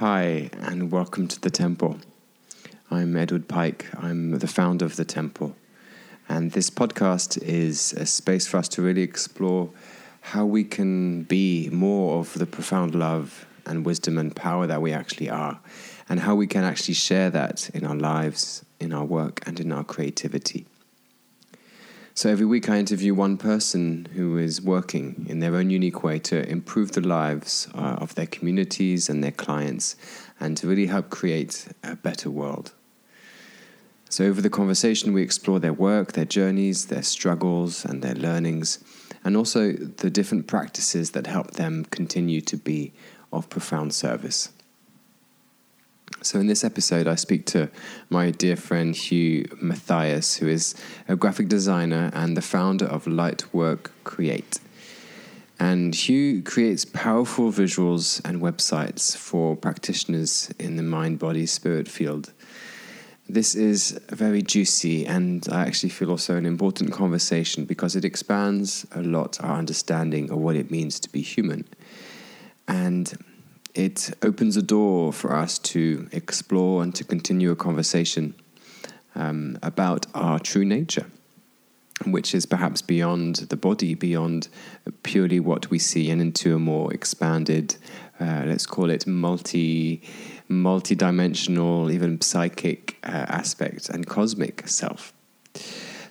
Hi, and welcome to the Temple. I'm Edward Pike. I'm the founder of the Temple. And this podcast is a space for us to really explore how we can be more of the profound love and wisdom and power that we actually are, and how we can actually share that in our lives, in our work, and in our creativity. So every week I interview one person who is working in their own unique way to improve the lives uh, of their communities and their clients and to really help create a better world. So over the conversation we explore their work, their journeys, their struggles and their learnings and also the different practices that help them continue to be of profound service. So, in this episode, I speak to my dear friend Hugh Matthias, who is a graphic designer and the founder of Lightwork Create. And Hugh creates powerful visuals and websites for practitioners in the mind body spirit field. This is very juicy, and I actually feel also an important conversation because it expands a lot our understanding of what it means to be human. And it opens a door for us to explore and to continue a conversation um, about our true nature, which is perhaps beyond the body, beyond purely what we see, and into a more expanded, uh, let's call it multi, multi-dimensional, even psychic uh, aspect and cosmic self.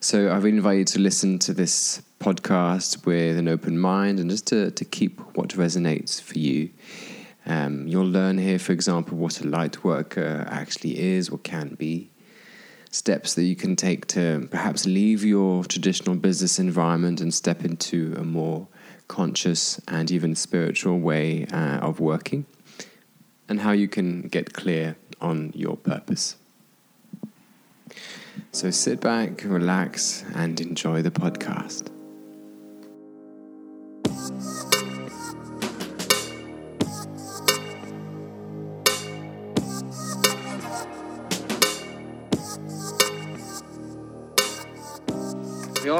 So I really invite you to listen to this podcast with an open mind and just to, to keep what resonates for you um, you'll learn here, for example, what a light worker actually is or can be. Steps that you can take to perhaps leave your traditional business environment and step into a more conscious and even spiritual way uh, of working, and how you can get clear on your purpose. So sit back, relax, and enjoy the podcast.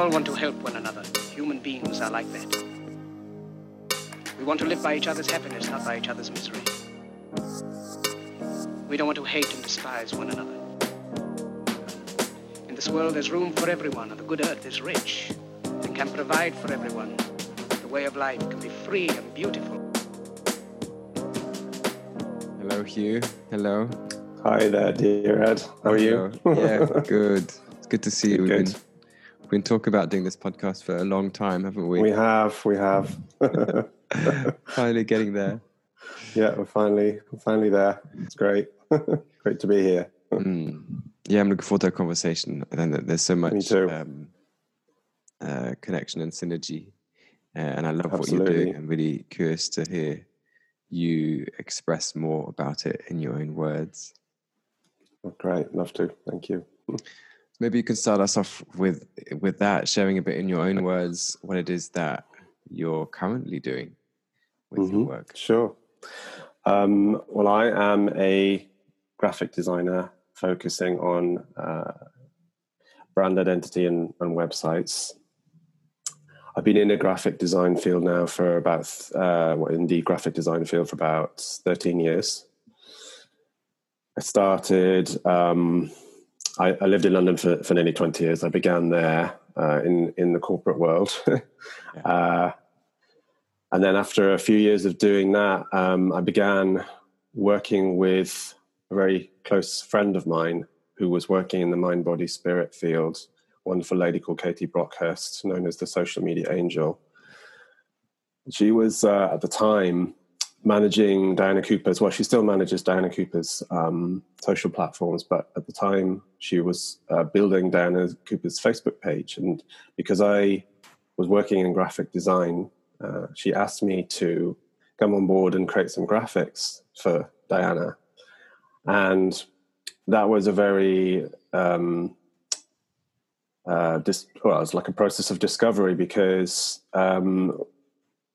All want to help one another. Human beings are like that. We want to live by each other's happiness, not by each other's misery. We don't want to hate and despise one another. In this world, there's room for everyone, and the good earth is rich and can provide for everyone. The way of life can be free and beautiful. Hello, Hugh. Hello. Hi there, dear Ed. How are you? yeah, good. It's good to see you. Good. We've been We've been talking about doing this podcast for a long time, haven't we? We have, we have. finally getting there. Yeah, we're finally, we're finally there. It's great. great to be here. Mm. Yeah, I'm looking forward to our conversation. And there's so much um, uh, connection and synergy. Uh, and I love Absolutely. what you're doing. I'm really curious to hear you express more about it in your own words. Oh, great, love to. Thank you. Maybe you can start us off with with that, sharing a bit in your own words what it is that you're currently doing with mm-hmm. your work. Sure. Um, well, I am a graphic designer focusing on uh, brand identity and, and, websites. I've been in the graphic design field now for about, uh, well, in the graphic design field for about 13 years. I started um, I, I, lived in London for, for nearly 20 years. I began there uh, in, in the corporate world. yeah. uh, and then after a few years of doing that, um, I began working with a very close friend of mine who was working in the mind body spirit field, wonderful lady called Katie Brockhurst, known as the social media angel. She was uh, at the time managing Diana Cooper's. Well, she still manages Diana Cooper's um, social platforms, but at the time she was uh, building Diana Cooper's Facebook page. And because I was working in graphic design, uh, she asked me to come on board and create some graphics for Diana. And that was a very um, uh, dis- well, it was like a process of discovery because um,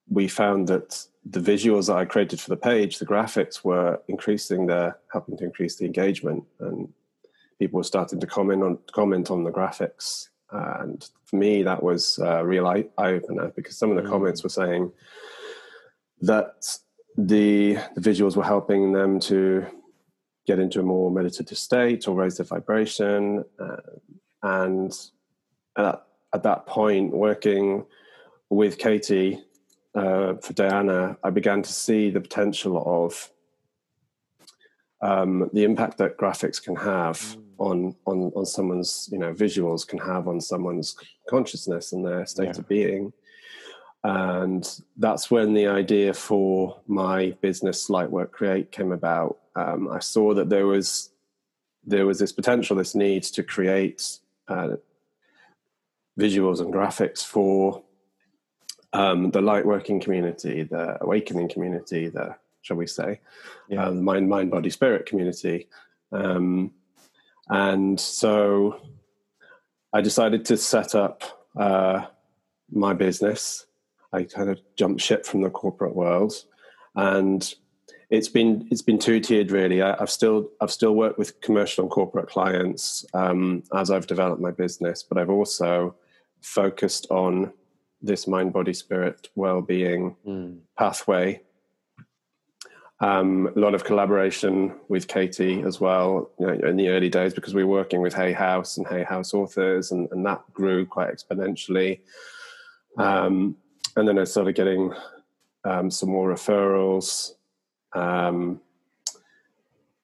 we found that the visuals that I created for the page, the graphics were increasing the helping to increase the engagement, and people were starting to comment on comment on the graphics. And for me, that was a real eye opener because some of the mm. comments were saying that the the visuals were helping them to get into a more meditative state or raise their vibration. Uh, and at, at, that point, working with Katie uh, for Diana, I began to see the potential of um, the impact that graphics can have mm. on, on on someone's you know visuals can have on someone's consciousness and their state yeah. of being and that's when the idea for my business lightwork create came about um, i saw that there was there was this potential this need to create uh, visuals and graphics for um, the lightworking community the awakening community the shall we say yeah. um, mind mind body spirit community um, and so i decided to set up uh, my business I kind of jumped ship from the corporate world, and it's been it's been two tiered really. I, have still I've still worked with commercial and corporate clients um, as I've developed my business, but I've also focused on this mind body spirit well being mm. pathway. Um, a lot of collaboration with Katie as well you know, in the early days because we were working with Hay House and Hay House authors, and, and that grew quite exponentially. Um, and then I started getting um, some more referrals um,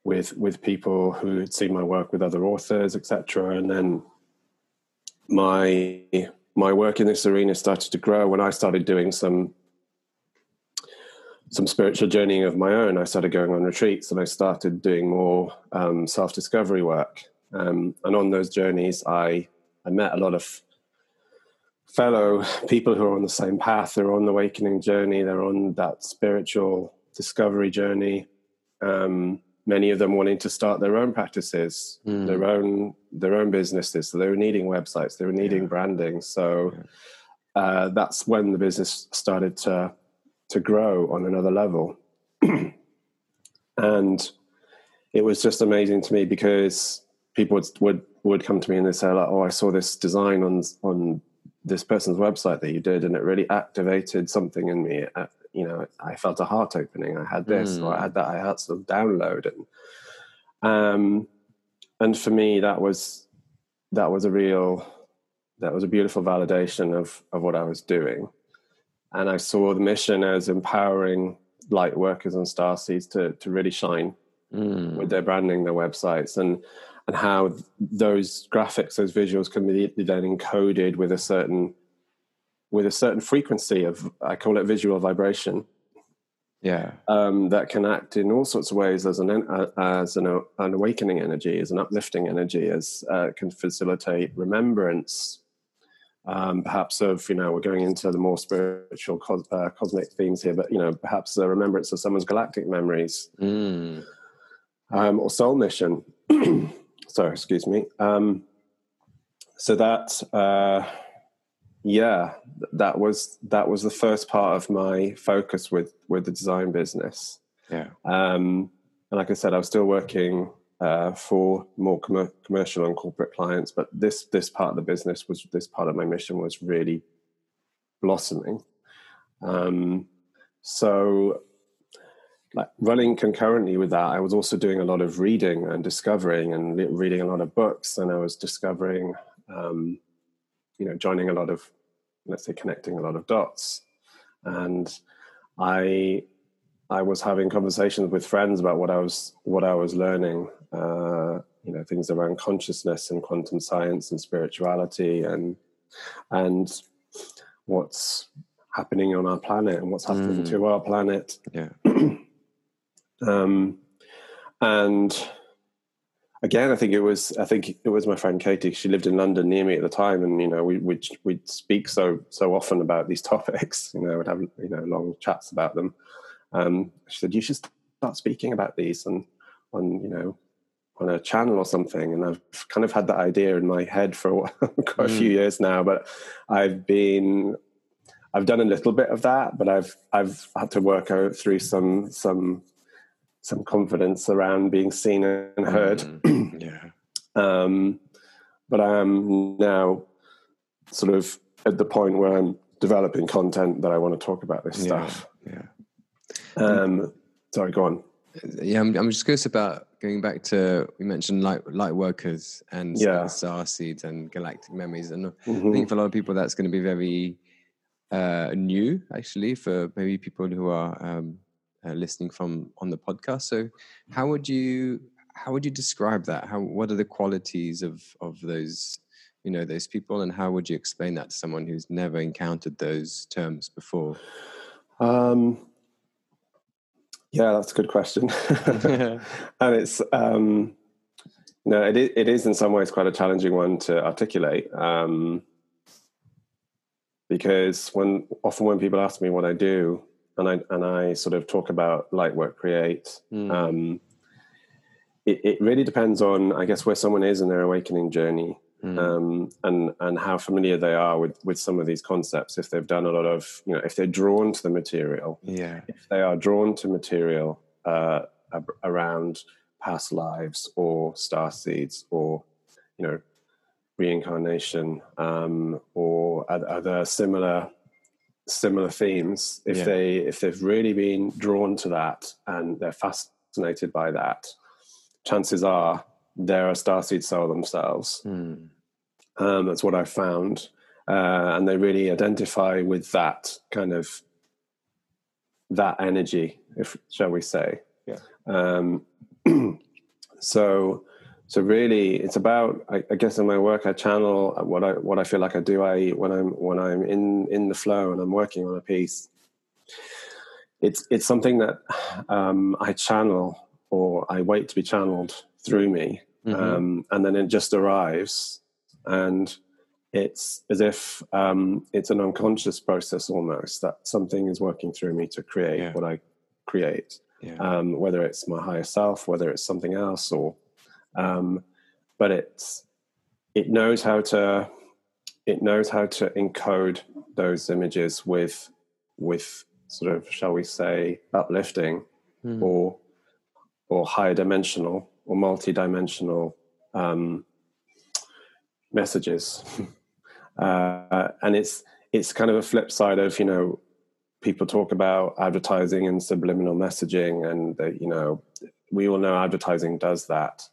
with with people who had seen my work with other authors, etc. And then my my work in this arena started to grow when I started doing some some spiritual journeying of my own. I started going on retreats and I started doing more um, self discovery work. Um, and on those journeys, I I met a lot of fellow people who are on the same path. They're on the awakening journey. They're on that spiritual discovery journey. Um, many of them wanting to start their own practices, mm. their own their own businesses. So they were needing websites. They were needing yeah. branding. So yeah. uh, that's when the business started to to grow on another level. and it was just amazing to me because people would, would would come to me and they say like, "Oh, I saw this design on on this person's website that you did, and it really activated something in me. Uh, you know, I felt a heart opening. I had this, mm. or I hmm. had that. I had some download, and um, and for me, that was that was a real, that was a beautiful validation of of what I was doing, and I saw the mission as empowering light workers and starseeds to to really shine mm. with their branding, their websites, and and how those graphics, those visuals can be then encoded with a certain with a certain frequency of I call it visual vibration. Yeah, um, that can act in all sorts of ways as an uh, as an, an, awakening energy, as an uplifting energy, as uh, can facilitate remembrance. Um, perhaps of you know we're going into the more spiritual cos- uh, cosmic themes here, but you know perhaps the remembrance of someone's galactic memories mm. um, or soul mission. sorry, excuse me. Um, so that, uh, yeah, that was that was the first part of my focus with with the design business. Yeah. Um, and like I said, I was still working uh, for more com- commercial and corporate clients, but this this part of the business was this part of my mission was really blossoming. Um, so like running concurrently with that, I was also doing a lot of reading and discovering and reading a lot of books, and I was discovering, um, you know, joining a lot of, let's say, connecting a lot of dots, and I, I was having conversations with friends about what I was what I was learning, uh, you know, things around consciousness and quantum science and spirituality and and what's happening on our planet and what's happening mm. to our planet. Yeah. Um, and again, I think it was I think it was my friend Katie. She lived in London near me at the time, and you know we we we'd speak so so often about these topics. You know, we'd have you know long chats about them. Um, she said you should start speaking about these and on you know on a channel or something. And I've kind of had that idea in my head for quite a few mm. years now, but I've been I've done a little bit of that, but I've I've had to work out through some some some confidence around being seen and heard. Mm, yeah. um, but I am now sort of at the point where I'm developing content that I want to talk about this yeah, stuff. Yeah. Um, sorry, go on. Yeah, I'm, I'm just curious about going back to we mentioned light light workers and Yeah. star seeds and galactic memories, and I Mhm. think for a lot of people that's going to be very uh, new, actually, for maybe people who are um, uh, listening from on the podcast. So, how would you how would you describe that? How what are the qualities of of those you know those people, and how would you explain that to someone who's never encountered those terms before? Um, yeah, that's a good question. and it's um, no, it is, it is in some ways quite a challenging one to articulate um, because when often when people ask me what I do and I and I sort of talk about light work create, Mm. um, it, it really depends on I guess where someone is in their awakening journey Mm. um, and and how familiar they are with with some of these concepts. If they've done a lot of you know if they're drawn to the material, yeah, if they are drawn to material uh, ab- around past lives or star seeds or you know reincarnation um, or other similar similar themes if Yeah. they if they've really been drawn to that and they're fascinated by that chances are they're a starseed soul themselves Mm. um, that's what I've found. Uh, and they really identify with that kind of that energy, if shall we say. Yeah. Um, so, so really, it's about. I, I guess in my work, I channel what I what I feel like I do. I when I'm when I'm in in the flow and I'm working on a piece. It's it's something that um, I channel or I wait to be channeled through me Mhm. um, and then it just arrives and it's as if um, it's an unconscious process almost that something is working through me to create Yeah. what i create yeah, um, whether it's my higher self whether it's something else or um, but it's it knows how to it knows how to encode those images with with sort of shall we say uplifting Mm. or or higher dimensional or multi-dimensional um, messages uh, and it's it's kind of a flip side of you know people talk about advertising and subliminal messaging and uh, you know we all know advertising does that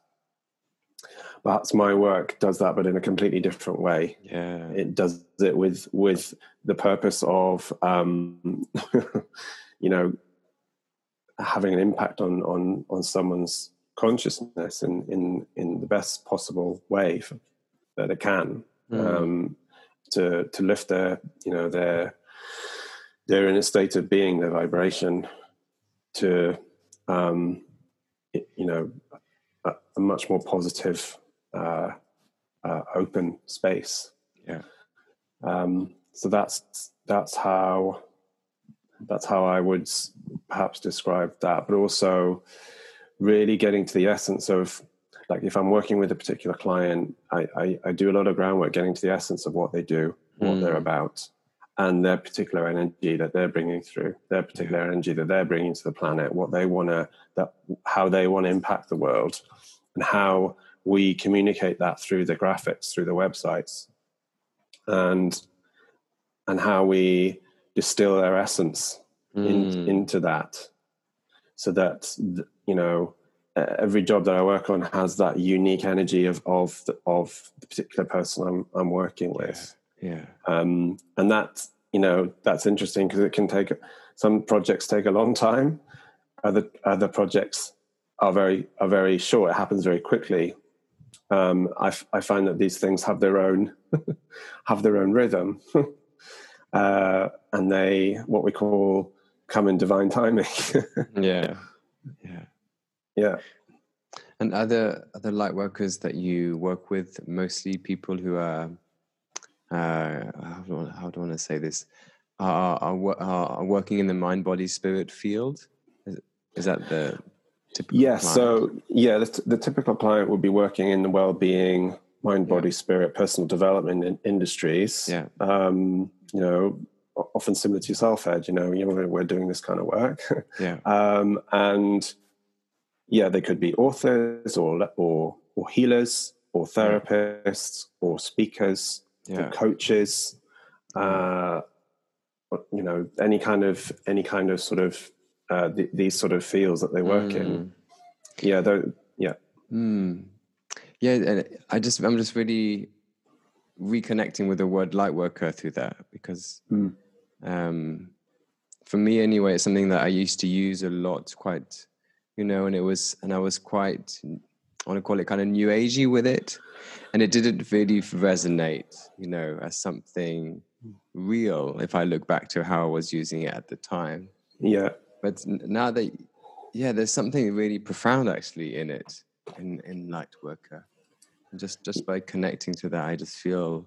perhaps my work does that but in a completely different way. Yeah, it does it with with the purpose of um, you know having an impact on on on someone's consciousness in in in the best possible way f- that it can. Mm. um, to to lift their you know their their inner state of being their vibration to um, you know a, a much more positive uh, uh, open space yeah. um, so that's that's how that's how I would perhaps describe that, but also really getting to the essence of like if I'm working with a particular client, I, I, I do a lot of groundwork getting to the essence of what they do, what Mm. they're about, and their particular energy that they're bringing through, their particular energy that they're bringing to the planet, what they want to, that how they want to impact the world, and how we communicate that through the graphics, through the websites, and and how we distill their essence in, Mm. into that. So that you know every job that I work on has that unique energy of of the, of the particular person I'm I'm working with. Yeah, um, and that's you know that's interesting because it can take some projects take a long time. Other other projects are very are very short. It happens very quickly. Um, I, f- I find that these things have their own have their own rhythm. Uh, and they what we call come in divine timing. Yeah, yeah. yeah. And other other light workers that you work with, mostly people who are, uh, how do I, how do I want to say this, are are, are are working in the mind body spirit field. Is, is that the typical? Yeah. client? So yeah, the, t- the typical client would be working in the well-being, mind, body, spirit, personal development in industries. Yeah. Um, you know, often similar to yourself, Ed. You know, you we're doing this kind of work, yeah, um, and yeah, they could be authors or or or healers or therapists or speakers yeah, or coaches. Uh, you know, any kind of any kind of sort of uh, th- these sort of fields that they work Mm. in. Yeah, though. Yeah, Mm. Yeah, and I just I'm just really reconnecting with the word light worker through that because Mm. um, for me anyway, it's something that I used to use a lot, quite you know, and it was and I was quite I want to call it kind of new agey with it, and it didn't really resonate, you know, as something real if I look back to how I was using it at the time yeah, but now that yeah there's something really profound actually in it in in light worker and just just by connecting to that i just feel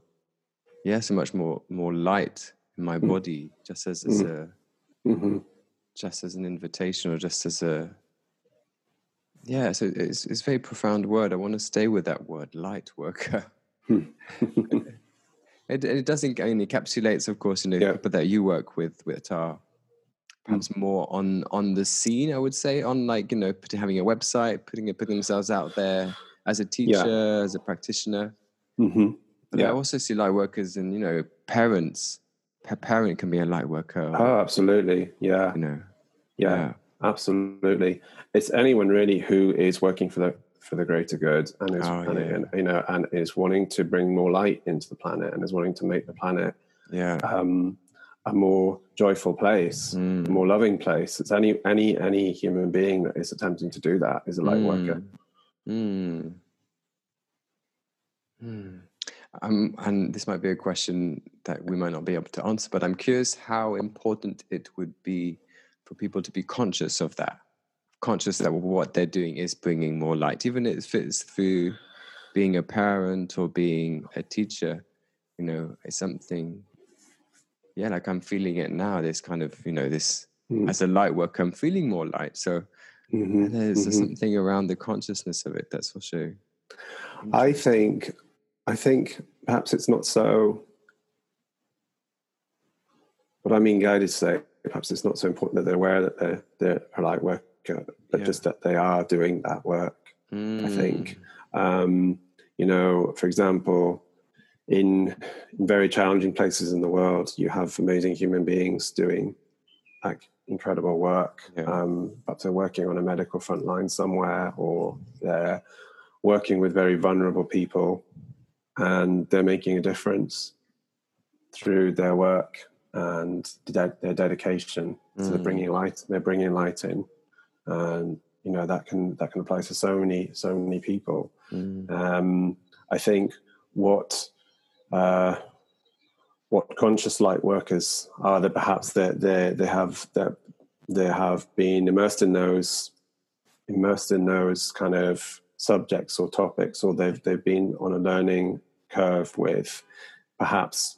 yeah so much more more light in my mm. body just as, as mm. a hmm just as an invitation or just as a yeah so it's it's a very profound word. I want to stay with that word light worker hmm. it, it doesn't I mean, encapsulates of course you know Yeah. people that you work with with are perhaps more on on the scene i would say on like you know put, having a website putting it putting themselves out there as a teacher as a practitioner. Hmm but i also see light workers and you know parents. A parent can be a light worker. Oh, absolutely. Yeah, you know? Yeah, yeah. absolutely. It's anyone really who is working for the for the greater good and is Oh, and, and, you know and is wanting to bring more light into the planet and is wanting to make the planet yeah. um, a more joyful place, Mm. a more loving place. It's any any any human being that is attempting to do that is a light worker. Mm. Mm. Um, and this might be a question that we might not be able to answer, but I'm curious how important it would be for people to be conscious of that, conscious that what they're doing is bringing more light, even if it's through being a parent or being a teacher. You know, it's something. Yeah, like I'm feeling it now. This kind of, you know, this Mm. as a light worker, I'm feeling more light. So Mhm, there's mhm. something around the consciousness of it that's for sure. I think, I think perhaps it's not so. What I mean, guided say, perhaps it's not so important that they're aware that they're they're a light worker, but Yeah. just that they are doing that work. I think. Mm. Um, you know, for example, in, in very challenging places in the world, you have amazing human beings doing like incredible work. Yeah. Um, but they're working on a medical front line somewhere, or they're working with very vulnerable people, and they're making a difference through their work and de- their dedication. So they're Mm. bringing light. They're bringing light in, and you know that can that can apply to so many so many people. Mm. Um, I think what uh, what conscious light workers are that perhaps they they they have that they have been immersed in those immersed in those kind of subjects or topics, or they've they've been on a learning curve with perhaps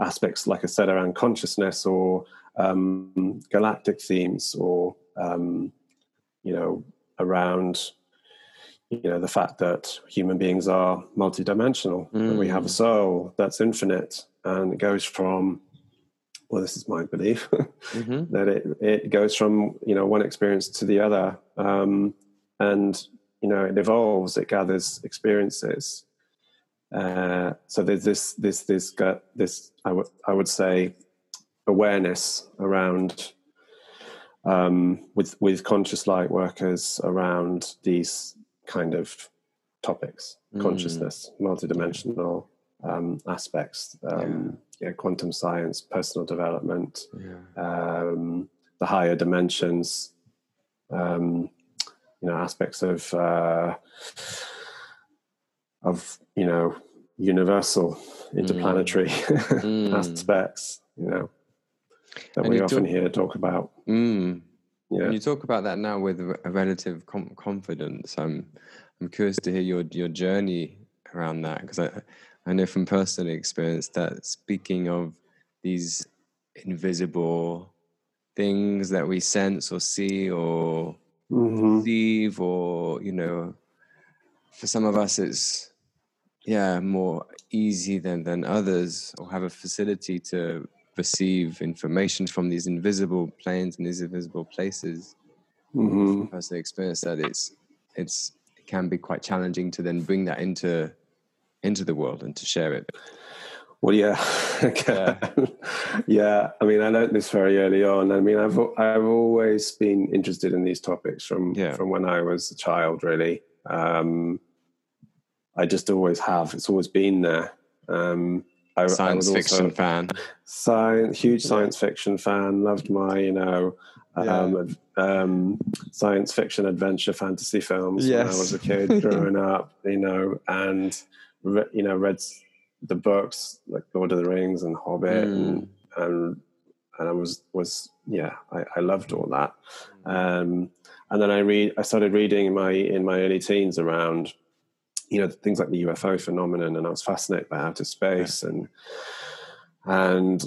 aspects like I said around consciousness or um, galactic themes or um, you know around you know the fact that human beings are multidimensional that we have a Mm. soul that's infinite and it goes from well this is my belief Mhm. that it, it goes from you know one experience to the other um, and you know it evolves it gathers experiences uh, so there's this this this got this I would I would say awareness around um, with with conscious light workers around these kind of topics Mm. consciousness multidimensional um, aspects um, yeah. quantum science personal development Yeah. um, the higher dimensions, um, you know, aspects of uh, of you know universal interplanetary Mm. aspects, you know, that And we often hear talk about. Mm. Yeah, And you talk about that now with a relative com- confidence. I'm I'm curious to hear your your journey around that because I I know from personal experience that speaking of these invisible things that we sense or see or Mhm. perceive or you know for some of us it's yeah more easy than than others or have a facility to receive information from these invisible planes and these invisible places Mhm. they experience that it's it's it can be quite challenging to then bring that into into the world and to share it Well, yeah, yeah. yeah. I mean, I learned this very early on. I mean, I've I've always been interested in these topics from Yeah. from when I was a child. Really, um, I just always have. It's always been there. Um, I, I Science was fiction also fan. science, huge science fiction fan. Loved my, you know, um, um, science fiction, adventure, fantasy films when I was a kid growing up. You know, and re- you know, read the books like Lord of the Rings and Hobbit, and, and and I was was yeah, I, I loved all that. Um, and then I read, I started reading in my in my early teens around, you know, things like the UFO phenomenon, and I was fascinated by outer space, and and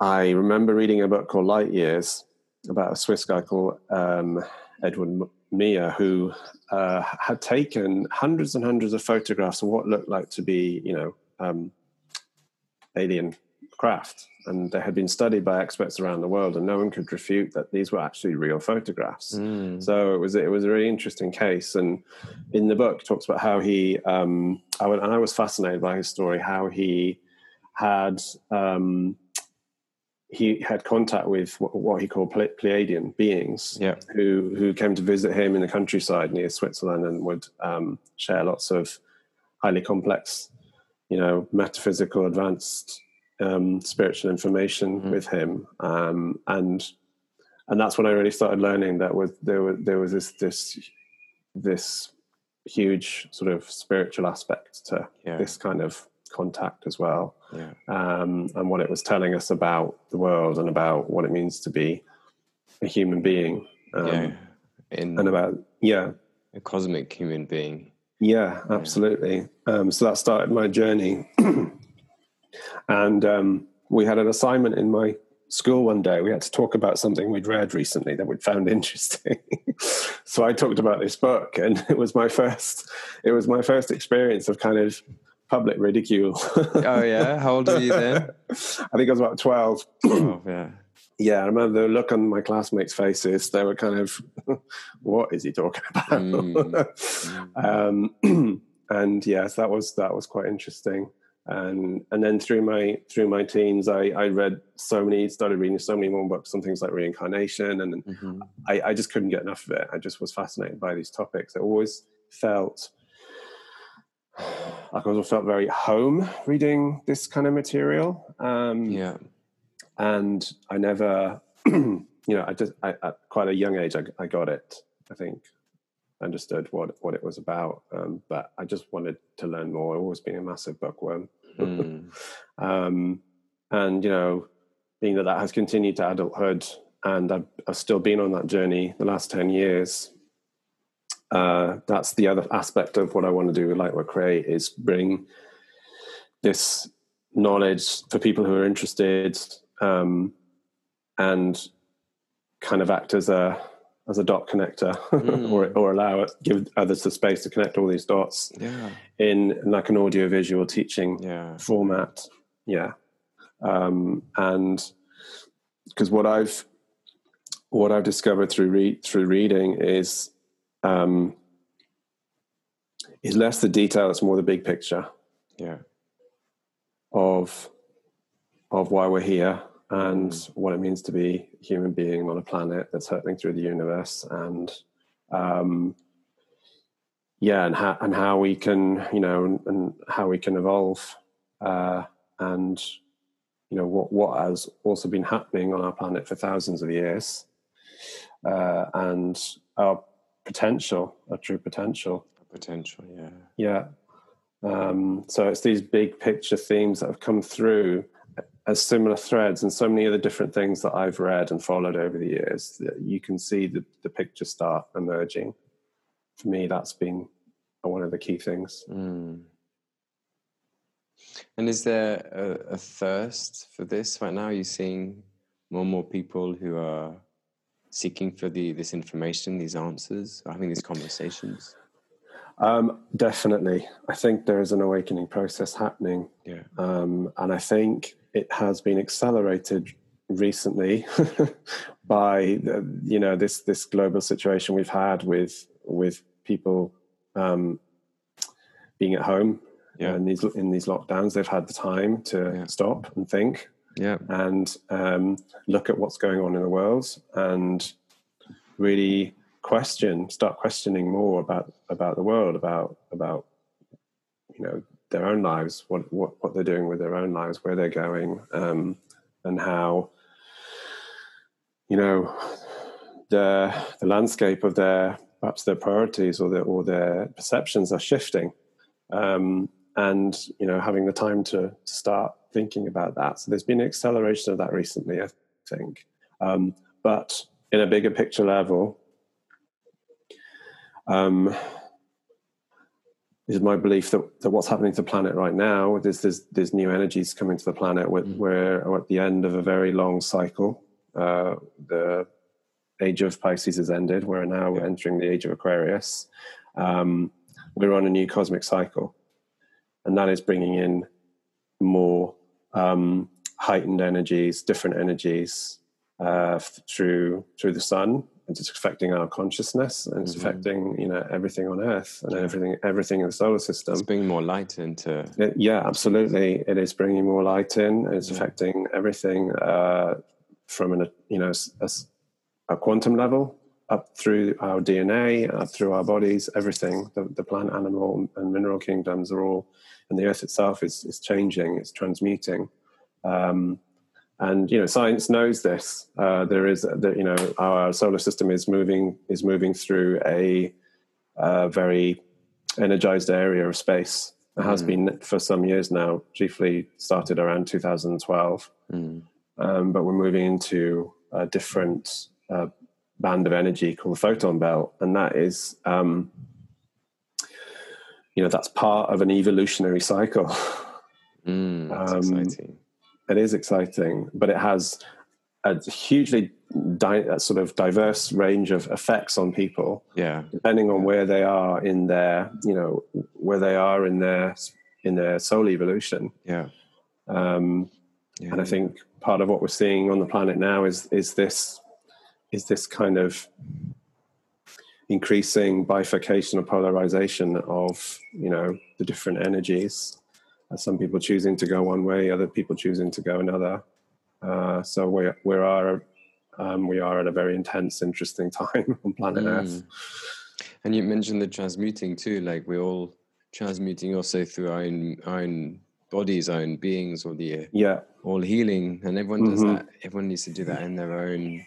I remember reading a book called Light Years about a Swiss guy called um, Edward Meier, who uh, had taken hundreds and hundreds of photographs of what looked like to be, you know, um, alien craft, and they had been studied by experts around the world, and no one could refute that these were actually real photographs. Mm. So it was it was a really interesting case, and in the book talks about how he um, I, wa- and I was fascinated by his story, how he had um, he had contact with what, what he called Ple- Pleiadian beings, Yeah. who who came to visit him in the countryside near Switzerland and would um, share lots of highly complex, you know, metaphysical, advanced um, spiritual information Mhm. with him, um, and and that's when I really started learning that was there was there was this this this huge sort of spiritual aspect to Yeah. this kind of contact as well Yeah. um, and what it was telling us about the world and about what it means to be a human being um, yeah. In and about yeah a cosmic human being. yeah absolutely um, so that started my journey and um, we had an assignment in my school one day we had to talk about something we'd read recently that we'd found interesting so i talked about this book and it was my first it was my first experience of kind of public ridicule Oh yeah. How old are you then? i think i was about 12 oh yeah. yeah, I remember the look on my classmates' faces. They were kind of, "What is he talking about?" Mm. um, and yes, that was that was quite interesting. And and then through my through my teens, I, I read so many, started reading so many more books on things like reincarnation, and Mhm. I, I just couldn't get enough of it. I just was fascinated by these topics. I always felt like I always felt very home reading this kind of material. Um, Yeah. and I never, you know, I just I, at quite a young age, I, I got it. I think understood what what it was about, um, but I just wanted to learn more. I've always been a massive bookworm, Mm. um, and you know, being that that has continued to adulthood, and I've, I've still been on that journey the last ten years. Uh, that's the other aspect of what I want to do with Lightwork Create is bring this knowledge for people who are interested um, and kind of act as a as a dot connector Mm. or or allow it give others the space to connect all these dots Yeah. in like an audio visual teaching Yeah. format yeah um, and because what i've what i've discovered through read through reading is um, is less the detail it's more the big picture Yeah. of of why we're here and what it means to be a human being on a planet that's hurtling through the universe and um yeah and how and how we can you know and, and how we can evolve uh and you know what what has also been happening on our planet for thousands of years uh and our potential our true potential Potential. Yeah. yeah. Um, so it's these big picture themes that have come through as similar threads and so many other different things that I've read and followed over the years that you can see the, the picture start emerging. For me, that's been one of the key things. Mm. And is there a, a thirst for this right now? Are you seeing more and more people who are seeking for the this information, these answers, or having these conversations? Um, definitely. I think there is an awakening process happening. Yeah. Um, and I think it has been accelerated recently by the, you know this this global situation we've had with with people um, being at home Yeah. in these in these lockdowns, they've had the time to Yeah. stop and think Yeah. and um, look at what's going on in the world and really question, start questioning more about about the world, about about you know their own lives, what what what they're doing with their own lives, where they're going, um, and how you know the the landscape of their perhaps their priorities or their or their perceptions are shifting. Um, and you know having the time to, to start thinking about that so there's been an acceleration of that recently i think um, but in a bigger picture level um, is my belief that, that what's happening to the planet right now there's there's, there's new energies coming to the planet. We're, we're at the end of a very long cycle. Uh, the age of pisces has ended. We're now Yeah. entering the age of aquarius. Um, we're on a new cosmic cycle. And that is bringing in more um, heightened energies, different energies uh, through through the sun, and it's affecting our consciousness, and it's Mhm. affecting you know everything on Earth and Yeah. everything everything in the solar system. It's bringing more light into. It- yeah, absolutely, it is bringing more light in. It's Yeah. affecting everything uh, from an a you know a quantum level up through our DNA, up through our bodies, everything. The, the plant, animal, and mineral kingdoms are all, and the Earth itself is is changing. It's transmuting. Um, and you know, science knows this. Uh, there is that you know our solar system is moving is moving through a, uh very energized area of space. It has Mm. been for some years now. Chiefly started around 2012 Mm. um, but we're moving into a different uh, band of energy called the photon belt, and that is, um, you know, that's part of an evolutionary cycle. Mm. That's Um, exciting. It is exciting, but it has a hugely di- a sort of diverse range of effects on people, Yeah. depending on where they are in their, you know, where they are in their in their soul evolution. Yeah. Um, yeah. and I think part of what we're seeing on the planet now is is this is this kind of increasing bifurcation or polarization of you know the different energies. Some people choosing to go one way, other people choosing to go another. Uh, so we we are um, we are at a very intense, interesting time on planet Earth. Mm. And you mentioned the transmuting too. Like we're all transmuting also through our own, our own bodies, our own beings, or the Yeah, all healing. And everyone does Mhm. that. Everyone needs to do that in their own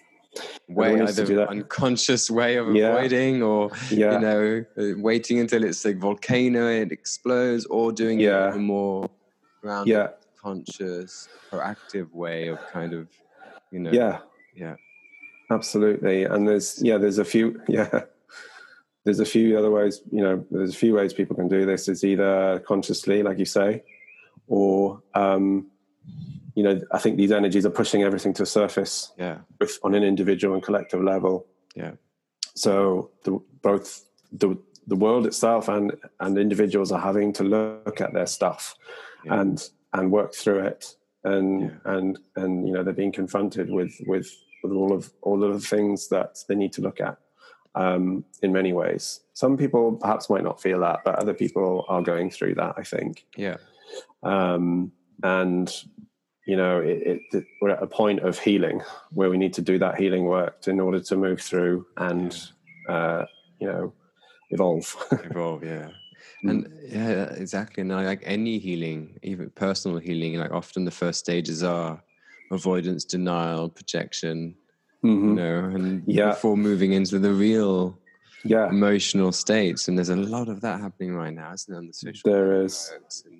way, either unconscious way of Yeah. avoiding, or yeah, you know, uh, waiting until it's like volcano it explodes, or doing Yeah. it in a more yeah, conscious, proactive way of kind of, you know, yeah. yeah, absolutely. And there's yeah there's a few yeah. There's a few other ways you know there's a few ways people can do this. It's either consciously like you say or um you know i think these energies are pushing everything to the surface yeah, both on an individual and collective level yeah, so the, both the the world itself and and individuals are having to look at their stuff Yeah. and and work through it and Yeah. and and you know they're being confronted with with with all of all of the things that they need to look at um, in many ways. Some people perhaps might not feel that, but other people are going through that. I think, yeah, um, and you know, it, it, we're at a point of healing where we need to do that healing work in order to move through and uh, you know evolve. evolve, yeah. Mm. And yeah, exactly. And like any healing, even personal healing, like often the first stages are avoidance, denial, projection, you Mhm. know, and Yeah. before moving into the real Yeah, emotional states. And there's a lot of that happening right now, isn't there, on the social there is.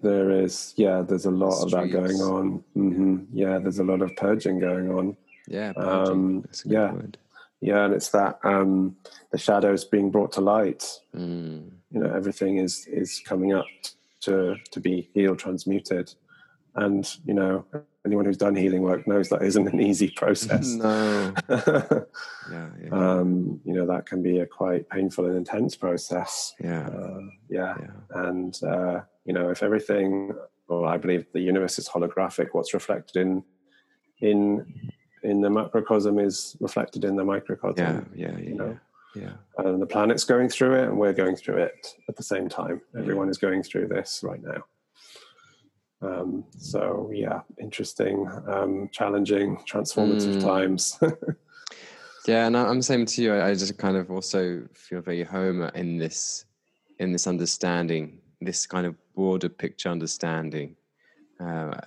There is, yeah, there's a lot of that going on. hmm Yeah, there's a lot of purging going on. yeah, um, that's a good yeah. word. Yeah, and it's that um, the shadows being brought to light. Mm. You know, everything is is coming up to to be healed, transmuted, and you know, anyone who's done healing work knows that isn't an easy process. no. Yeah, yeah, um, you know, that can be a quite painful and intense process. yeah, Uh, yeah, yeah, and uh, you know if everything well i believe the universe is holographic what's reflected in in in the macrocosm is reflected in the microcosm yeah, yeah, yeah, know. yeah. and the planet's going through it and we're going through it at the same time everyone is going through this right now Um, so yeah, interesting, um, challenging, transformative Mm. times. Yeah, and I'm the same to you. I I just kind of also feel very home in this, in this understanding, this kind of broader picture understanding. Uh,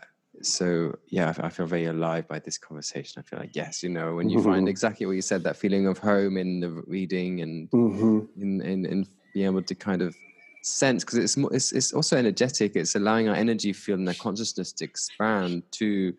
so yeah, I feel very alive by this conversation. I feel like yes, you know, when you find exactly what you said, that feeling of home in the reading and hmm in in, in being able to kind of sense because it's, it's it's also energetic. It's allowing our energy field and our consciousness to expand to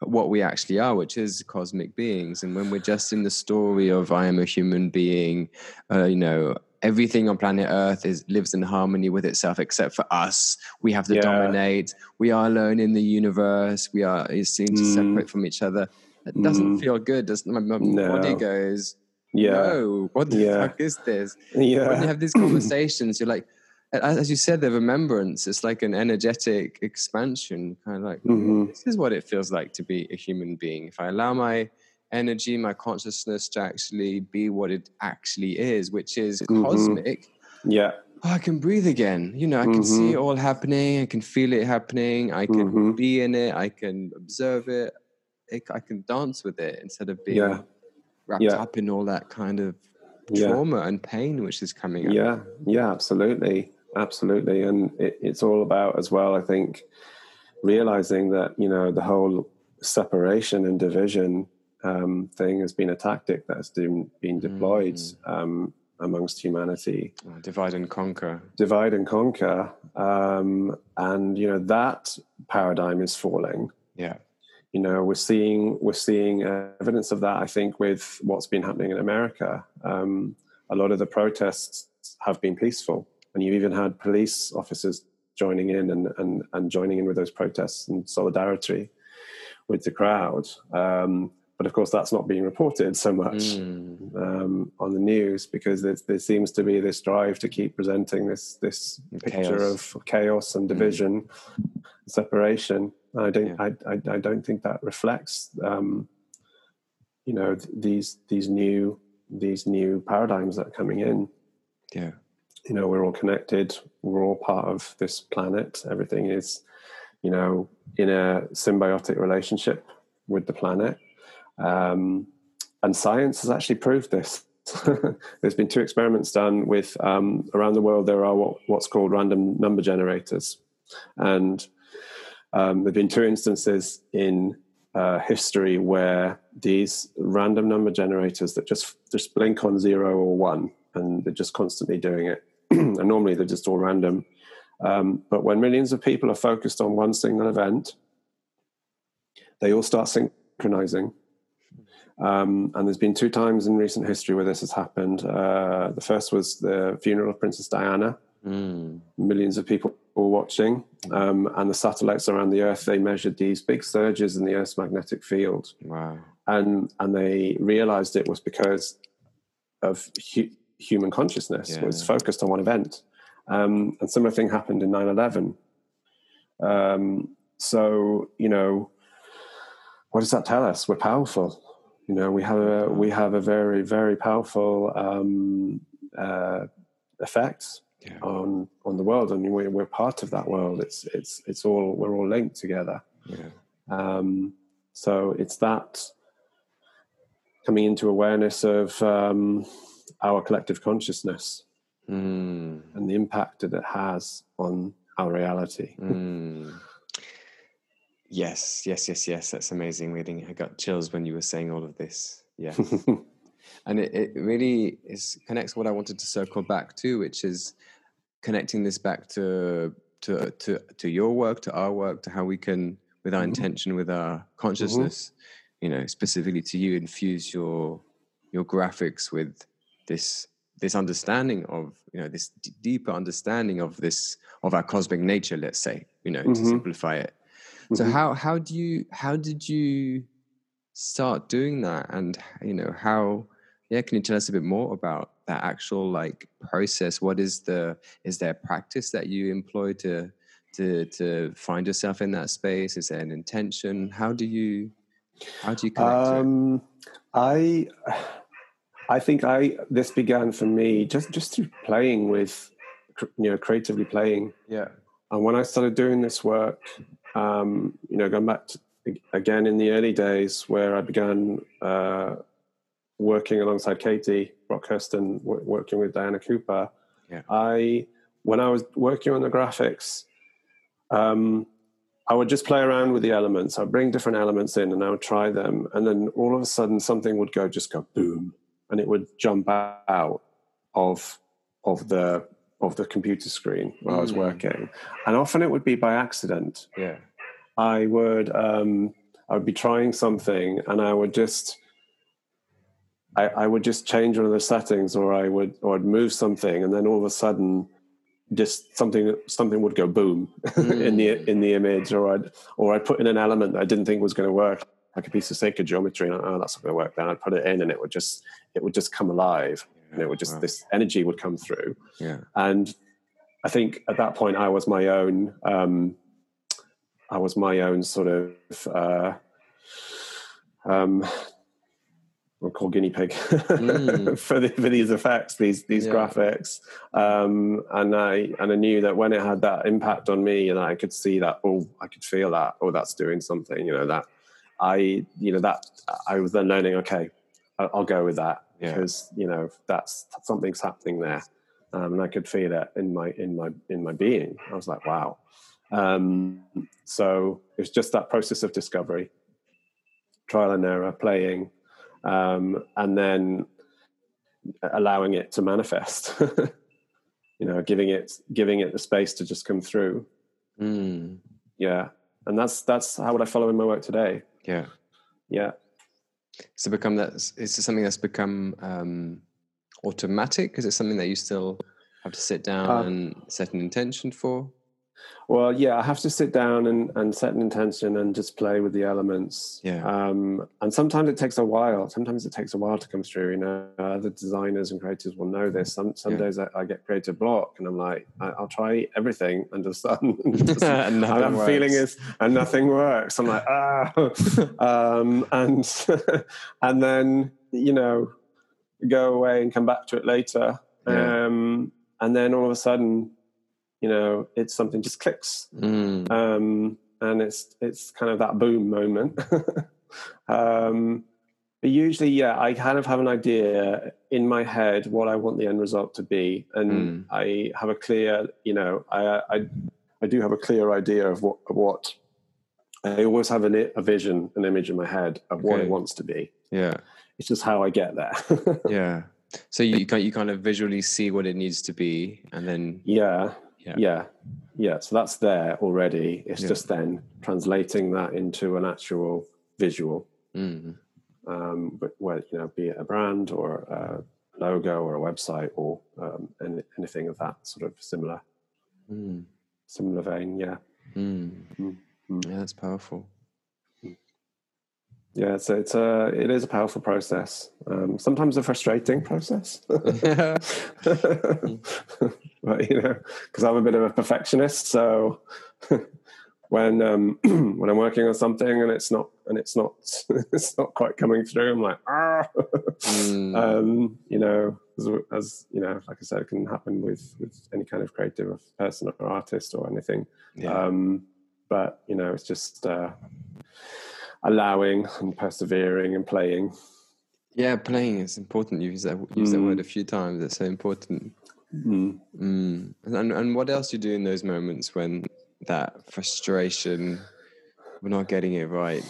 what we actually are, which is cosmic beings. And when we're just in the story of I am a human being, uh, you know, everything on planet Earth is lives in harmony with itself except for us. We have to Yeah. dominate. We are alone in the universe. We are seen to Mm. separate from each other. It doesn't Mm. feel good. Doesn't my, my body No. goes, Yeah, no, what the Yeah. fuck is this? Yeah. When you have these conversations, you're like, as as you said, the remembrance. It's like an energetic expansion, kind of like Mhm. this is what it feels like to be a human being. If I allow my energy, my consciousness to actually be what it actually is, which is Mhm. cosmic. yeah, oh, I can breathe again. You know, I can see it all happening. I can feel it happening. I can Mhm. be in it. I can observe it. I I can dance with it instead of being Yeah. wrapped Yeah. up in all that kind of Yeah. trauma and pain which is coming up. yeah, yeah, absolutely, absolutely, and it, it's all about as well. I think realizing that you know the whole separation and division um, thing has been a tactic that's been, been deployed Mm. um, amongst humanity. Oh, divide and conquer. divide and conquer um, and you know that paradigm is falling Yeah. you know we're seeing we're seeing evidence of that i think with what's been happening in america um, a lot of the protests have been peaceful and you've even had police officers joining in and, and, and joining in with those protests and solidarity with the crowd um, but of course that's not being reported so much Mm. um, on the news because there seems to be this drive to keep presenting this this picture Chaos. of chaos and division, separation. And I don't Yeah. I, I I don't think that reflects um, you know th- these these new these new paradigms that are coming in. Yeah. You know we're all connected. We're all part of this planet. Everything is you know in a symbiotic relationship with the planet. Um, and science has actually proved this. There's been two experiments done with um, around the world. There are what, what's called random number generators, and um, there've been two instances in uh, history where these random number generators that just just blink on zero or one, and they're just constantly doing it. and normally they're just all random. Um, but when millions of people are focused on one single event, they all start synchronizing. Um, and there's been two times in recent history where this has happened. Uh, the first was the funeral of Princess Diana. Mm. Millions of people were watching, um, and the satellites around the Earth they measured these big surges in the Earth's magnetic field, Wow. and and they realized it was because of hu- human consciousness was focused on one event. Um, and similar thing happened in 9-11. Um, so you know, what does that tell us? We're powerful. You know, we have a we have a very very powerful um, uh, effect Yeah. on on the world, and we're, we're part of that world. It's it's it's all we're all linked together. Yeah. Um, so it's that coming into awareness of um, our collective consciousness Mm. and the impact that it has on our reality. Mm. Yes, yes, yes, yes. That's amazing reading. I got chills when you were saying all of this. Yeah. and it, it really is connects what I wanted to circle back to, which is connecting this back to to to to your work, to our work, to how we can, with our Mhm. intention, with our consciousness, you know, specifically to you, infuse your your graphics with this this understanding of you know this d- deeper understanding of this of our cosmic nature let's say you know to Mhm. simplify it so Mhm. how how do you how did you start doing that and you know how yeah can you tell us a bit more about that actual like process what is the is there a practice that you employ to to to find yourself in that space is there an intention how do you how do you connect to it? Um, I I think I this began for me just just through playing with you know creatively playing yeah and when I started doing this work um, you know, going back to, again in the early days where I began uh, working alongside Katie Brockhurst and w- working with Diana Cooper, Yeah. I when I was working on the graphics, um, I would just play around with the elements. I'd bring different elements in and I would try them, and then all of a sudden something would go just go boom, and it would jump out of of the of the computer screen where I was Mm. working, and often it would be by accident. Yeah. I would um, I would be trying something and I would just I, I would just change one of the settings or I would or I'd move something and then all of a sudden just something something would go boom in the in the image or I'd or I'd put in an element that I didn't think was going to work like a piece of sacred geometry and oh that's not going to work then I'd put it in and it would just it would just come alive and it would just Wow. this energy would come through Yeah. and I think at that point I was my own um, I was my own sort of uh, um, we'll call guinea pig Mm. for, the, for these effects, these these Yeah. graphics, um, and I and I knew that when it had that impact on me, and I could see that, oh, I could feel that, oh, that's doing something, you know, that I, you know, that I was then learning, okay, I- I'll go with that Yeah. because you know that's something's happening there, um, and I could feel it in my in my in my being. I was like, wow. Um, so it was just that process of discovery, trial and error, playing, um, and then allowing it to manifest. you know, giving it giving it the space to just come through. Mm. Yeah, and that's that's how would I follow in my work today. Yeah. Yeah. So become that is it something that's become um, automatic? Is it something that you still have to sit down Uh, and set an intention for? Well, yeah, I have to sit down and, and set an intention and just play with the elements. Yeah. Um, and sometimes it takes a while. Sometimes it takes a while to come through. You know, other designers and creators will know this. Some some Yeah. days I, I get creative block, and I'm like, I, I'll try everything under the sun. and just- And nothing and I'm feeling works. is and nothing works. I'm like ah, um, and and then you know go away and come back to it later. Yeah. Um, and then all of a sudden, you know, it's something just clicks, Mm. um, and it's it's kind of that boom moment. um, but usually, yeah, I kind of have an idea in my head what I want the end result to be, and Mm. I have a clear, you know, I I, I do have a clear idea of what of what. I always have an, a vision, an image in my head of what Okay. it wants to be. Yeah. It's just how I get there. Yeah. So you can you kind of visually see what it needs to be, and then yeah, Yeah. yeah, yeah. So that's there already. It's Yeah. just then translating that into an actual visual. mm, um, but whether you know, be it a brand or a logo or a website or um, any, anything of that sort of similar mm, similar vein. Yeah, mm. Mm, mm. yeah, that's powerful. Yeah. So it's a it is a powerful process. Um, sometimes a frustrating process, but you know, because I'm a bit of a perfectionist, so. When um, when I'm working on something and it's not and it's not it's not quite coming through, I'm like ah, Mm, um, you know, as, as you know, like I said, it can happen with with any kind of creative person or artist or anything. yeah. Um, but you know, it's just uh, allowing and persevering and playing. yeah, playing is important. You've used that used that Mm. word a few times. It's so important. Mm. Mm. And and what else do you do in those moments when that frustration, we're not getting it right,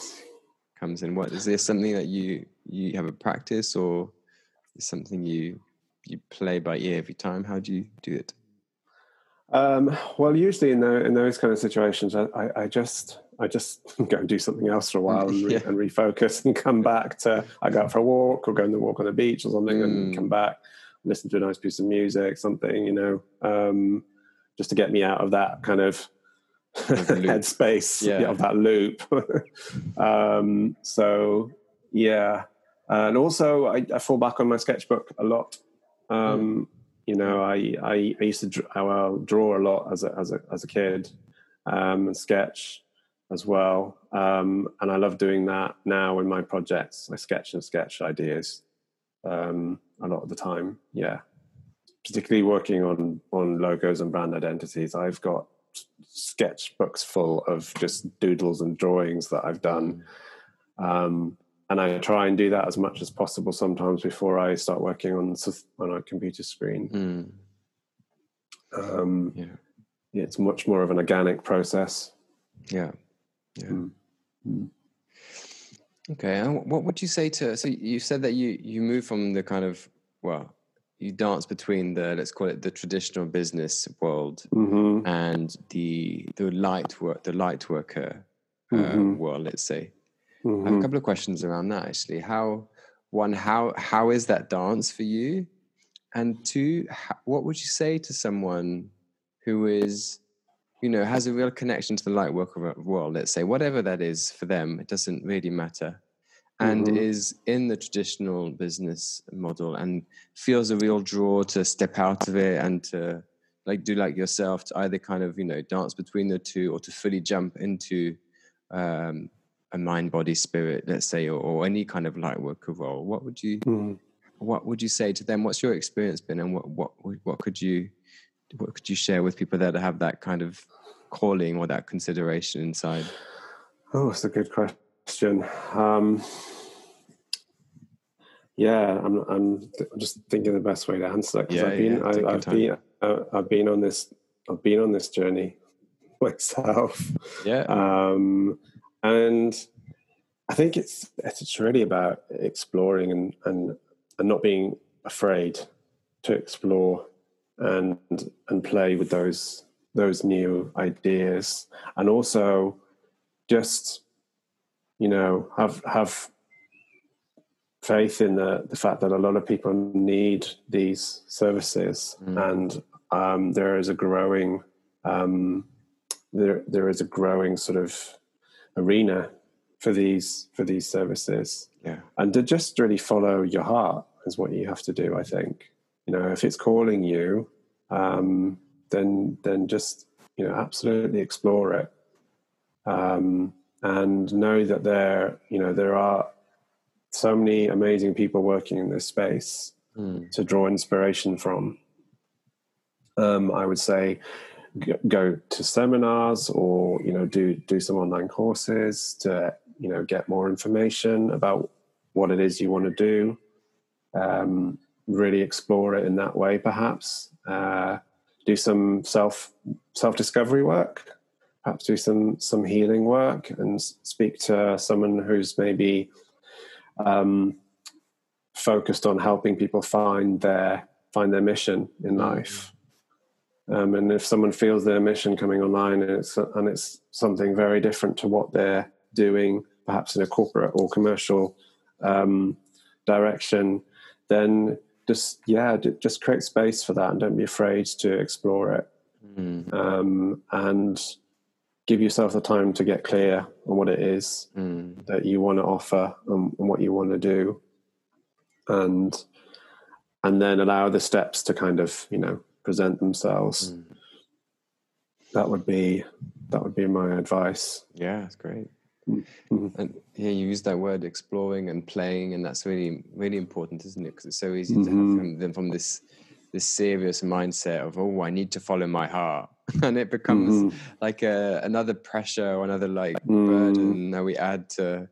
comes in? What is there something that you you have a practice, or is something you you play by ear every time? How do you do it? Um, well, usually in the, in those kind of situations, I, I, I just I just go and do something else for a while and, re- Yeah. and refocus and come back to I go out for a walk or go on the walk on the beach or something and Mm. come back, listen to a nice piece of music, something you know, um, just to get me out of that kind of Of the loop. headspace Yeah. of that loop. um, so yeah, and also I, I fall back on my sketchbook a lot. Um, You know, I, I I used to draw, well, draw a lot as a as a as a kid, um, and sketch as well. Um, and I love doing that now in my projects. I sketch and sketch ideas um, a lot of the time. Yeah, particularly working on on logos and brand identities. I've got sketchbooks full of just doodles and drawings that I've done. Um, and I try and do that as much as possible sometimes before I start working on on a computer screen. Mm. Um, Yeah. it's much more of an organic process. Yeah. Yeah. Mm. Mm. Okay. And what would you say to? So you said that you you move from the kind of well, you dance between the let's call it the traditional business world hmm and the the light work the light worker uh, Mhm. world. Let's say. I have a couple of questions around that actually. How one how how is that dance for you, and two, how, what would you say to someone who is you know has a real connection to the light worker world? Let's say whatever that is for them, it doesn't really matter, and Mhm. is in the traditional business model and feels a real draw to step out of it and to like do like yourself to either kind of you know dance between the two or to fully jump into um, a mind body spirit let's say or, or any kind of light worker role what would you hmm what would you say to them what's your experience been and what what what could you what could you share with people that have that kind of calling or that consideration inside? Oh, it's a good question. Um, yeah, I'm, I'm th- just thinking the best way to answer that because Yeah, I've been, yeah, I, I've been, uh, I've been on this, I've been on this journey myself, yeah. Um, and I think it's it's really about exploring and and and not being afraid to explore and and play with those those new ideas. And also just you know have have faith in the the fact that a lot of people need these services. Mm. and um, there is a growing um, there there is a growing sort of arena for these for these services. Yeah. And to just really follow your heart is what you have to do i think you know if it's calling you um, then then just you know absolutely explore it um, and know that there you know there are so many amazing people working in this space Mm. to draw inspiration from. Um, I would say go to seminars or you know do do some online courses to you know get more information about what it is you want to do. Um, really explore it in that way, perhaps. Uh, do some self self discovery work. Perhaps do some some healing work and speak to someone who's maybe um, focused on helping people find their find their mission in life. Um, and if someone feels their mission coming online and it's and it's something very different to what they're doing, perhaps in a corporate or commercial um, direction, then just yeah, d- just create space for that and don't be afraid to explore it Mm. um, and give yourself the time to get clear on what it is Mm. that you want to offer and, and what you want to do and and then allow the steps to kind of you know present themselves Mm. that would be that would be my advice yeah that's great Mhm. and yeah you use that word exploring and playing and that's really really important isn't it because it's so easy to have Mhm. from, them from this this serious mindset of oh i need to follow my heart and it becomes Mhm. like a, another pressure or another like burden that we add to,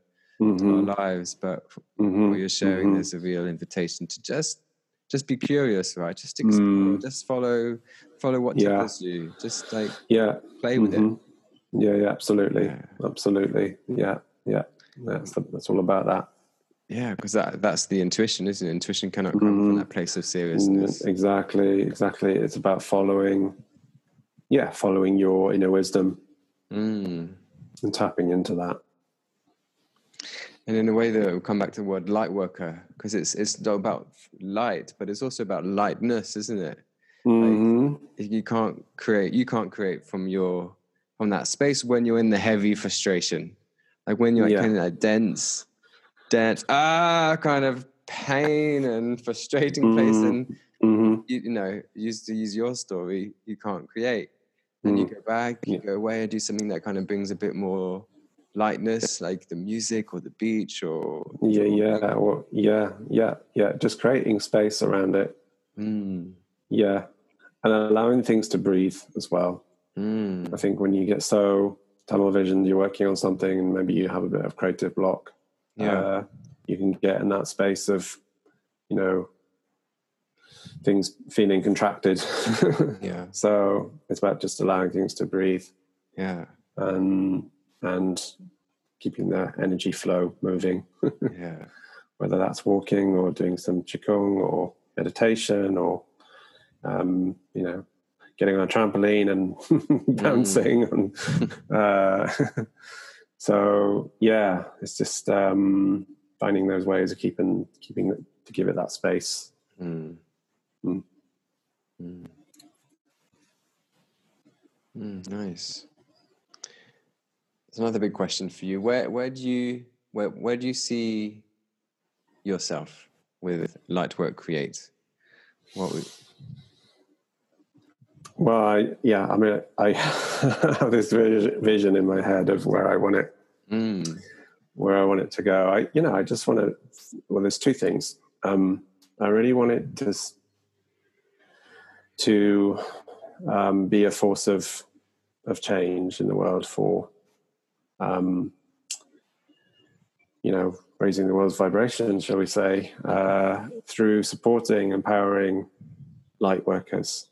to our lives but what you're sharing there's a real invitation to just just be curious right just explore Mm. just follow follow what Yeah. tickles you just like yeah play with it. Yeah yeah absolutely Yeah. absolutely yeah yeah that's that's all about that Yeah, because that, that's the intuition, isn't it? Intuition cannot come from Mhm. that place of Mm, seriousness. exactly exactly it's about following yeah following your inner wisdom Mm. and tapping into that And in a way that will come back to the word light worker, because it's it's about light, but it's also about lightness, isn't it? Mhm. You can't create you can't create from your from that space when you're in the heavy frustration. Like when you're Yeah. kind of that dense, dense, ah kind of pain and frustrating place Mhm. and Mhm. you, you know, used to use your story, you can't create. And you Mm. go back, you Yeah. go away and do something that kind of brings a bit more lightness, like the music or the beach or Yeah, yeah, or yeah, yeah, yeah. Just creating space around it. Mm, Yeah, and allowing things to breathe as well. I think when you get so tunnel vision, you're working on something, and maybe you have a bit of creative block. Yeah. Uh, you can get in that space of, you know, things feeling contracted. Yeah. so it's about just allowing things to breathe Yeah. and and keeping the energy flow moving. Yeah. whether that's walking or doing some qigong or meditation or um, you know getting on a trampoline and bouncing and uh, so yeah it's just um, finding those ways of keeping keeping it, to give it that space Mm. Mm. Mm. Mm, nice. There's another big question for you. Where where do you where where do you see yourself with Lightwork Create? What would well I, yeah i mean i have this vision in my head of where i want it mm, where I want it to go. I, you know, I just want to. Well, there's two things. Um, I really want it to to um, be a force of of change in the world for, um, you know, raising the world's vibration, shall we say, uh, through supporting, empowering light workers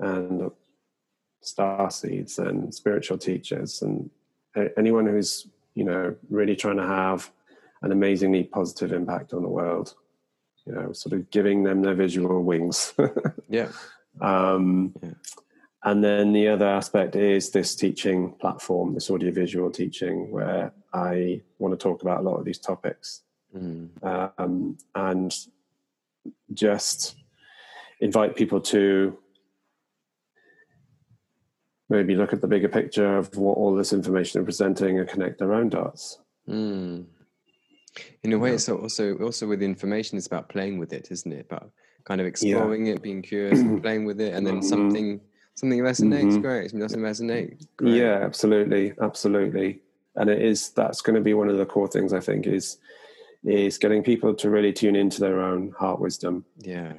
and star seeds and spiritual teachers and anyone who's you know really trying to have an amazingly positive impact on the world you know sort of giving them their visual wings yeah. um, Yeah. and then the other aspect is this teaching platform this audiovisual teaching where i want to talk about a lot of these topics Mm, um, and just invite people to maybe look at the bigger picture of what all this information is presenting and connect their own dots. mm. In a way, Yeah. it's also also with information. It's about playing with it, isn't it? About kind of exploring it, being curious, and playing with it, and then Mhm. something something resonates. Mhm. Great. Something doesn't resonate. Great. Yeah, absolutely, absolutely. And it is that's going to be one of the core things I think is is getting people to really tune into their own heart wisdom Yeah.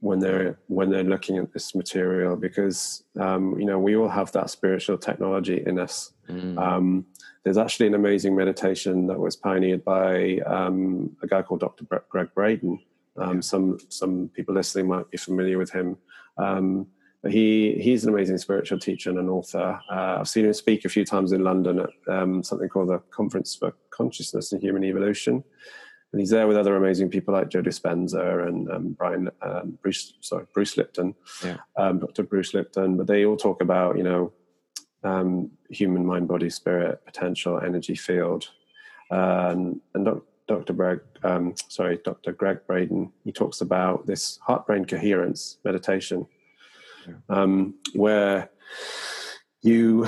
When they're when they're looking at this material because um, you know we all have that spiritual technology in us Mm. Um, there's actually an amazing meditation that was pioneered by um, a guy called Dr. Gregg Braden. Um, Some some people listening might be familiar with him. Um, but he he's an amazing spiritual teacher and an author. Uh, I've seen him speak a few times in London at um, something called the Conference for Consciousness and Human Evolution. And he's there with other amazing people like Joe Dispenza and um, Brian um, Bruce, sorry Bruce Lipton, Yeah. um, Dr. Bruce Lipton. But they all talk about you know um, human mind, body, spirit, potential, energy field. Um, and doc, Dr. Gregg, um, sorry, Dr. Gregg Braden, he talks about this heart brain coherence meditation, um, where you,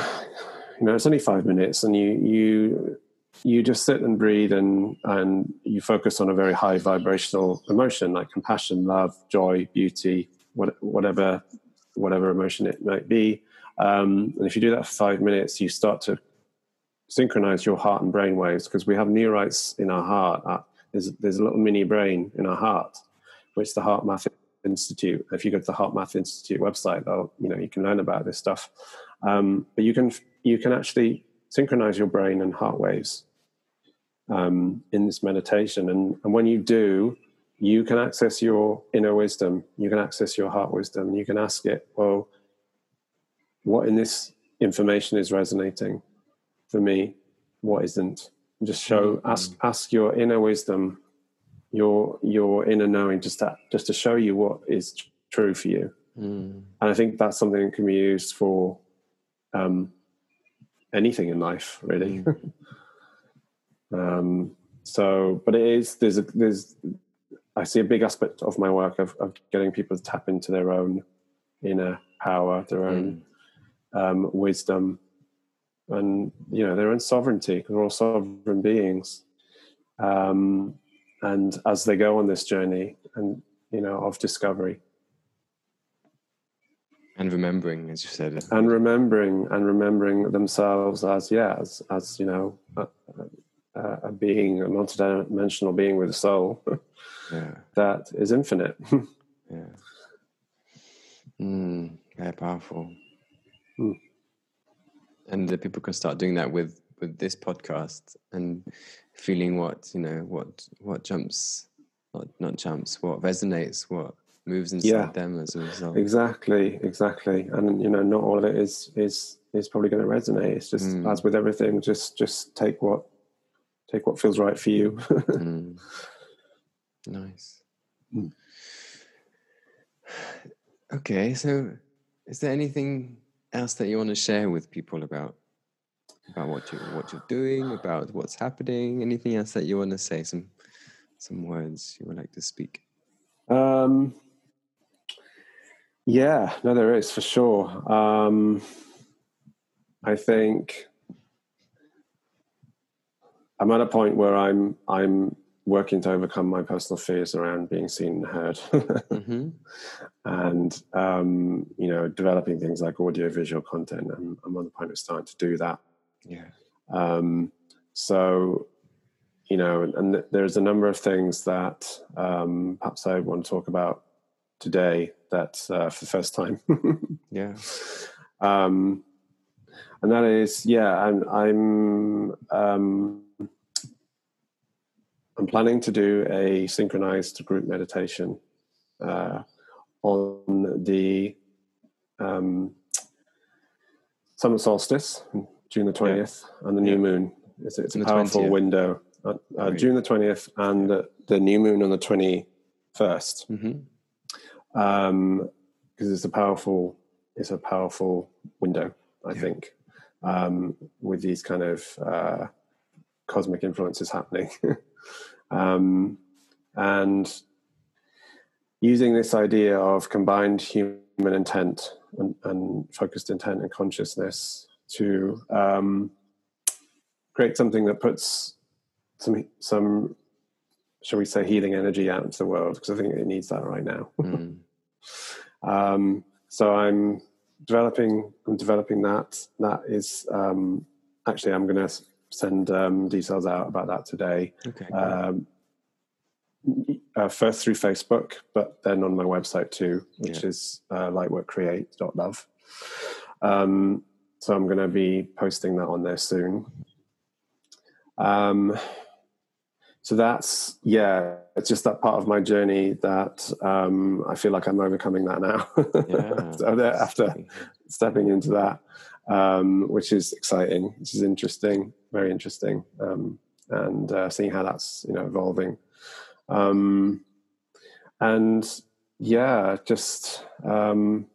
you know, it's only five minutes, and you you you just sit and breathe, and and you focus on a very high vibrational emotion like compassion, love, joy, beauty, what, whatever whatever emotion it might be. Um, and if you do that for five minutes, you start to synchronize your heart and brain waves because we have neurites in our heart. Uh, there's, there's a little mini brain in our heart, which the HeartMath Institute, if you go to the HeartMath Institute website, you know, you can learn about this stuff. Um, but you can, you can actually synchronize your brain and heart waves um, in this meditation. And, and when you do, you can access your inner wisdom. You can access your heart wisdom. You can ask it, well, what in this information is resonating for me? What isn't? And just show, Mhm. ask, ask your inner wisdom, your your inner knowing, just that, just to show you what is tr- true for you. Mm. And I think that's something that can be used for um, anything in life, really. um, so, but it is there's a there's I see a big aspect of my work of, of getting people to tap into their own inner power, their own um, wisdom, and you know their own sovereignty. Because we're all sovereign beings, um, and as they go on this journey, and you know of discovery, And remembering, as you said. and remembering and remembering themselves as yeah as as you know a, a, a being a multidimensional being with a soul yeah. that is infinite Yeah. Mm, very powerful. Mm. and that people can start doing that with with this podcast and feeling what you know what what jumps not not jumps what resonates what moves inside Yeah. them as a result Exactly, exactly. And you know, not all of it is is is probably going to resonate. It's just Mm. as with everything, just just take what take what feels right for you. Mm. Nice. Mm. Okay, so is there anything else that you want to share with people about about what you what you're doing, about what's happening? Anything else that you want to say? Some some words you would like to speak? Um, yeah, no, there is for sure. Um, I think I'm at a point where I'm I'm working to overcome my personal fears around being seen and heard, hmm and um, you know, developing things like audio visual content. I'm, I'm on the point of starting to do that. Yeah. Um, so, you know, and, and th- there's a number of things that um, perhaps I want to talk about today that uh, for the first time. Yeah. um, and that is, yeah, I'm, I'm, um, I'm planning to do a synchronized group meditation uh, on the um, summer solstice, June the 20th, and the new Yeah. moon. It's, it's a powerful 20th. window. Uh, uh. June the 20th and the, the new moon on the 21st hmm um, because it's a powerful it's a powerful window i Yeah. think um, with these kind of uh, cosmic influences happening um, and using this idea of combined human intent and, and focused intent and consciousness to um, create something that puts some some shall we say healing energy out into the world because i think it needs that right now Mm. um, so I'm developing. I'm developing that. That is actually actually I'm going to send um, details out about that today. Okay. Um, uh, first through Facebook, but then on my website too, which Yeah. is uh, lightworkcreate.love. Um, so I'm going to be posting that on there soon. Um, so that's yeah, it's just that part of my journey that um, I feel like I'm overcoming that now. yeah. So after stepping into that, um, which is exciting, which is interesting, very interesting, um, and uh, seeing how that's you know evolving, um, and yeah, just um,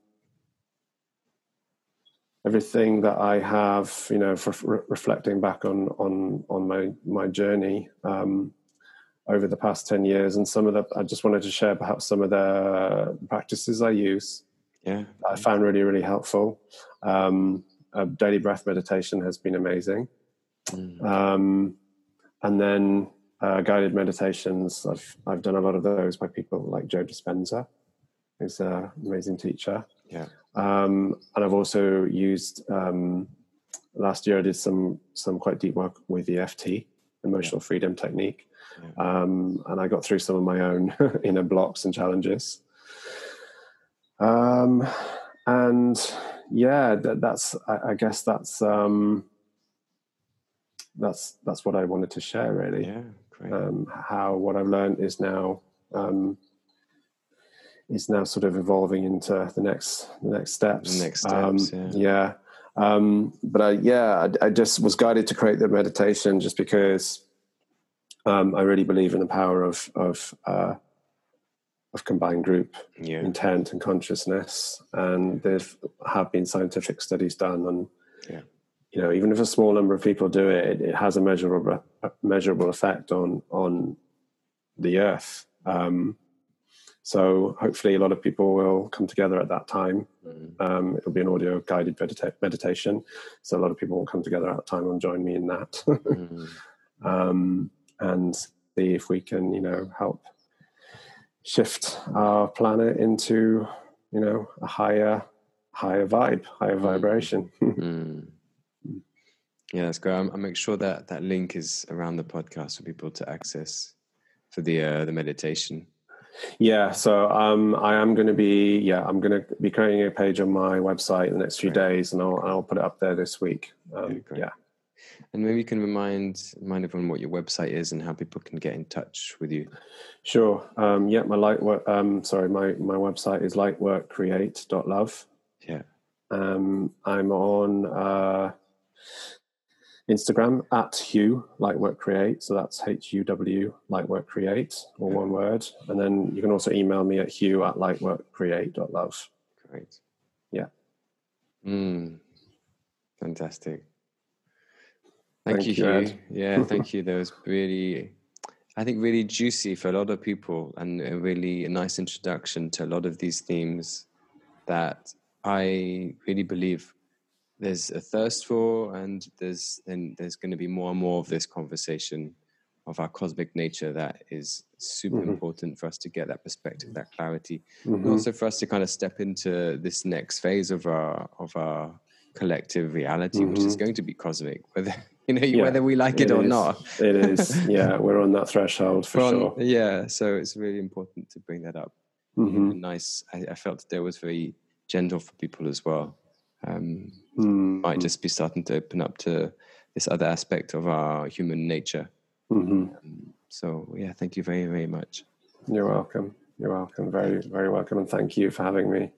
everything that I have, you know, for re- reflecting back on on on my my journey um, over the past ten years, and some of the, I just wanted to share perhaps some of the practices I use yeah. I found really, really helpful. Um, uh, daily breath meditation has been amazing. Mm. Um, and then uh, guided meditations, I've, I've done a lot of those by people like Joe Dispenza, who's an amazing teacher. Yeah. Um, and I've also used, um, last year I did some, some quite deep work with EFT, Emotional Freedom Technique. Yeah. Um, and I got through some of my own inner blocks and challenges. Um, and yeah, that, that's I, I guess that's um, that's that's what I wanted to share really. Yeah. Great. Um, how what I've learned is now um, is now sort of evolving into the next the next steps. The next Um, steps, yeah. Um, but I, yeah, I, I just was guided to create the meditation just because um, I really believe in the power of of uh, of combined group yeah. intent and consciousness and there have been scientific studies done and Yeah. you know even if a small number of people do it it, it has a measurable a measurable effect on on the earth um, so hopefully a lot of people will come together at that time Mm. um, it'll be an audio guided medita- meditation so a lot of people will come together at that time and join me in that Mm. um, and see if we can, you know, help shift our planet into, you know, a higher, higher vibe, higher vibration. Mm. Yeah, that's great. I'll, I'll make sure that that link is around the podcast for people to access for the uh, the meditation. Yeah, so um, I am going to be yeah I'm going to be creating a page on my website in the next few days, and I'll I'll put it up there this week. Um, yeah. And maybe you can remind remind everyone what your website is and how people can get in touch with you. Sure. Um, yeah, my light work. Um, sorry, my my website is lightworkcreate.love. Yeah. Um, I'm on uh, Instagram at Huw Lightwork Create. So that's H U W Lightwork Create, or yeah. one word. And then you can also email me at Huw at lightworkcreate.love. Great. Yeah. Mm, fantastic. Thank, thank you, you Yeah, thank you. That was really, I think, really juicy for a lot of people and a really a nice introduction to a lot of these themes that I really believe there's a thirst for, and there's and there's going to be more and more of this conversation of our cosmic nature that is super mm-hmm. important for us to get that perspective, that clarity, mm-hmm. and also for us to kind of step into this next phase of our of our collective reality, mm-hmm. which is mm-hmm. going to be cosmic, whether you know yeah, whether we like it, it or not. it is, yeah, we're on that threshold for sure. Yeah, so it's really important to bring that up. Mm-hmm. Nice. I, I felt that was very gentle for people as well. Um, mm-hmm. Might just be starting to open up to this other aspect of our human nature. Mm-hmm. Um, so yeah, thank you very very much. You're welcome. You're welcome. Very very welcome, and thank you for having me.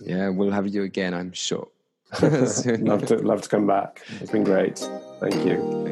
Yeah, we'll have you again, I'm sure. love to love to come back. It's been great. Thank you.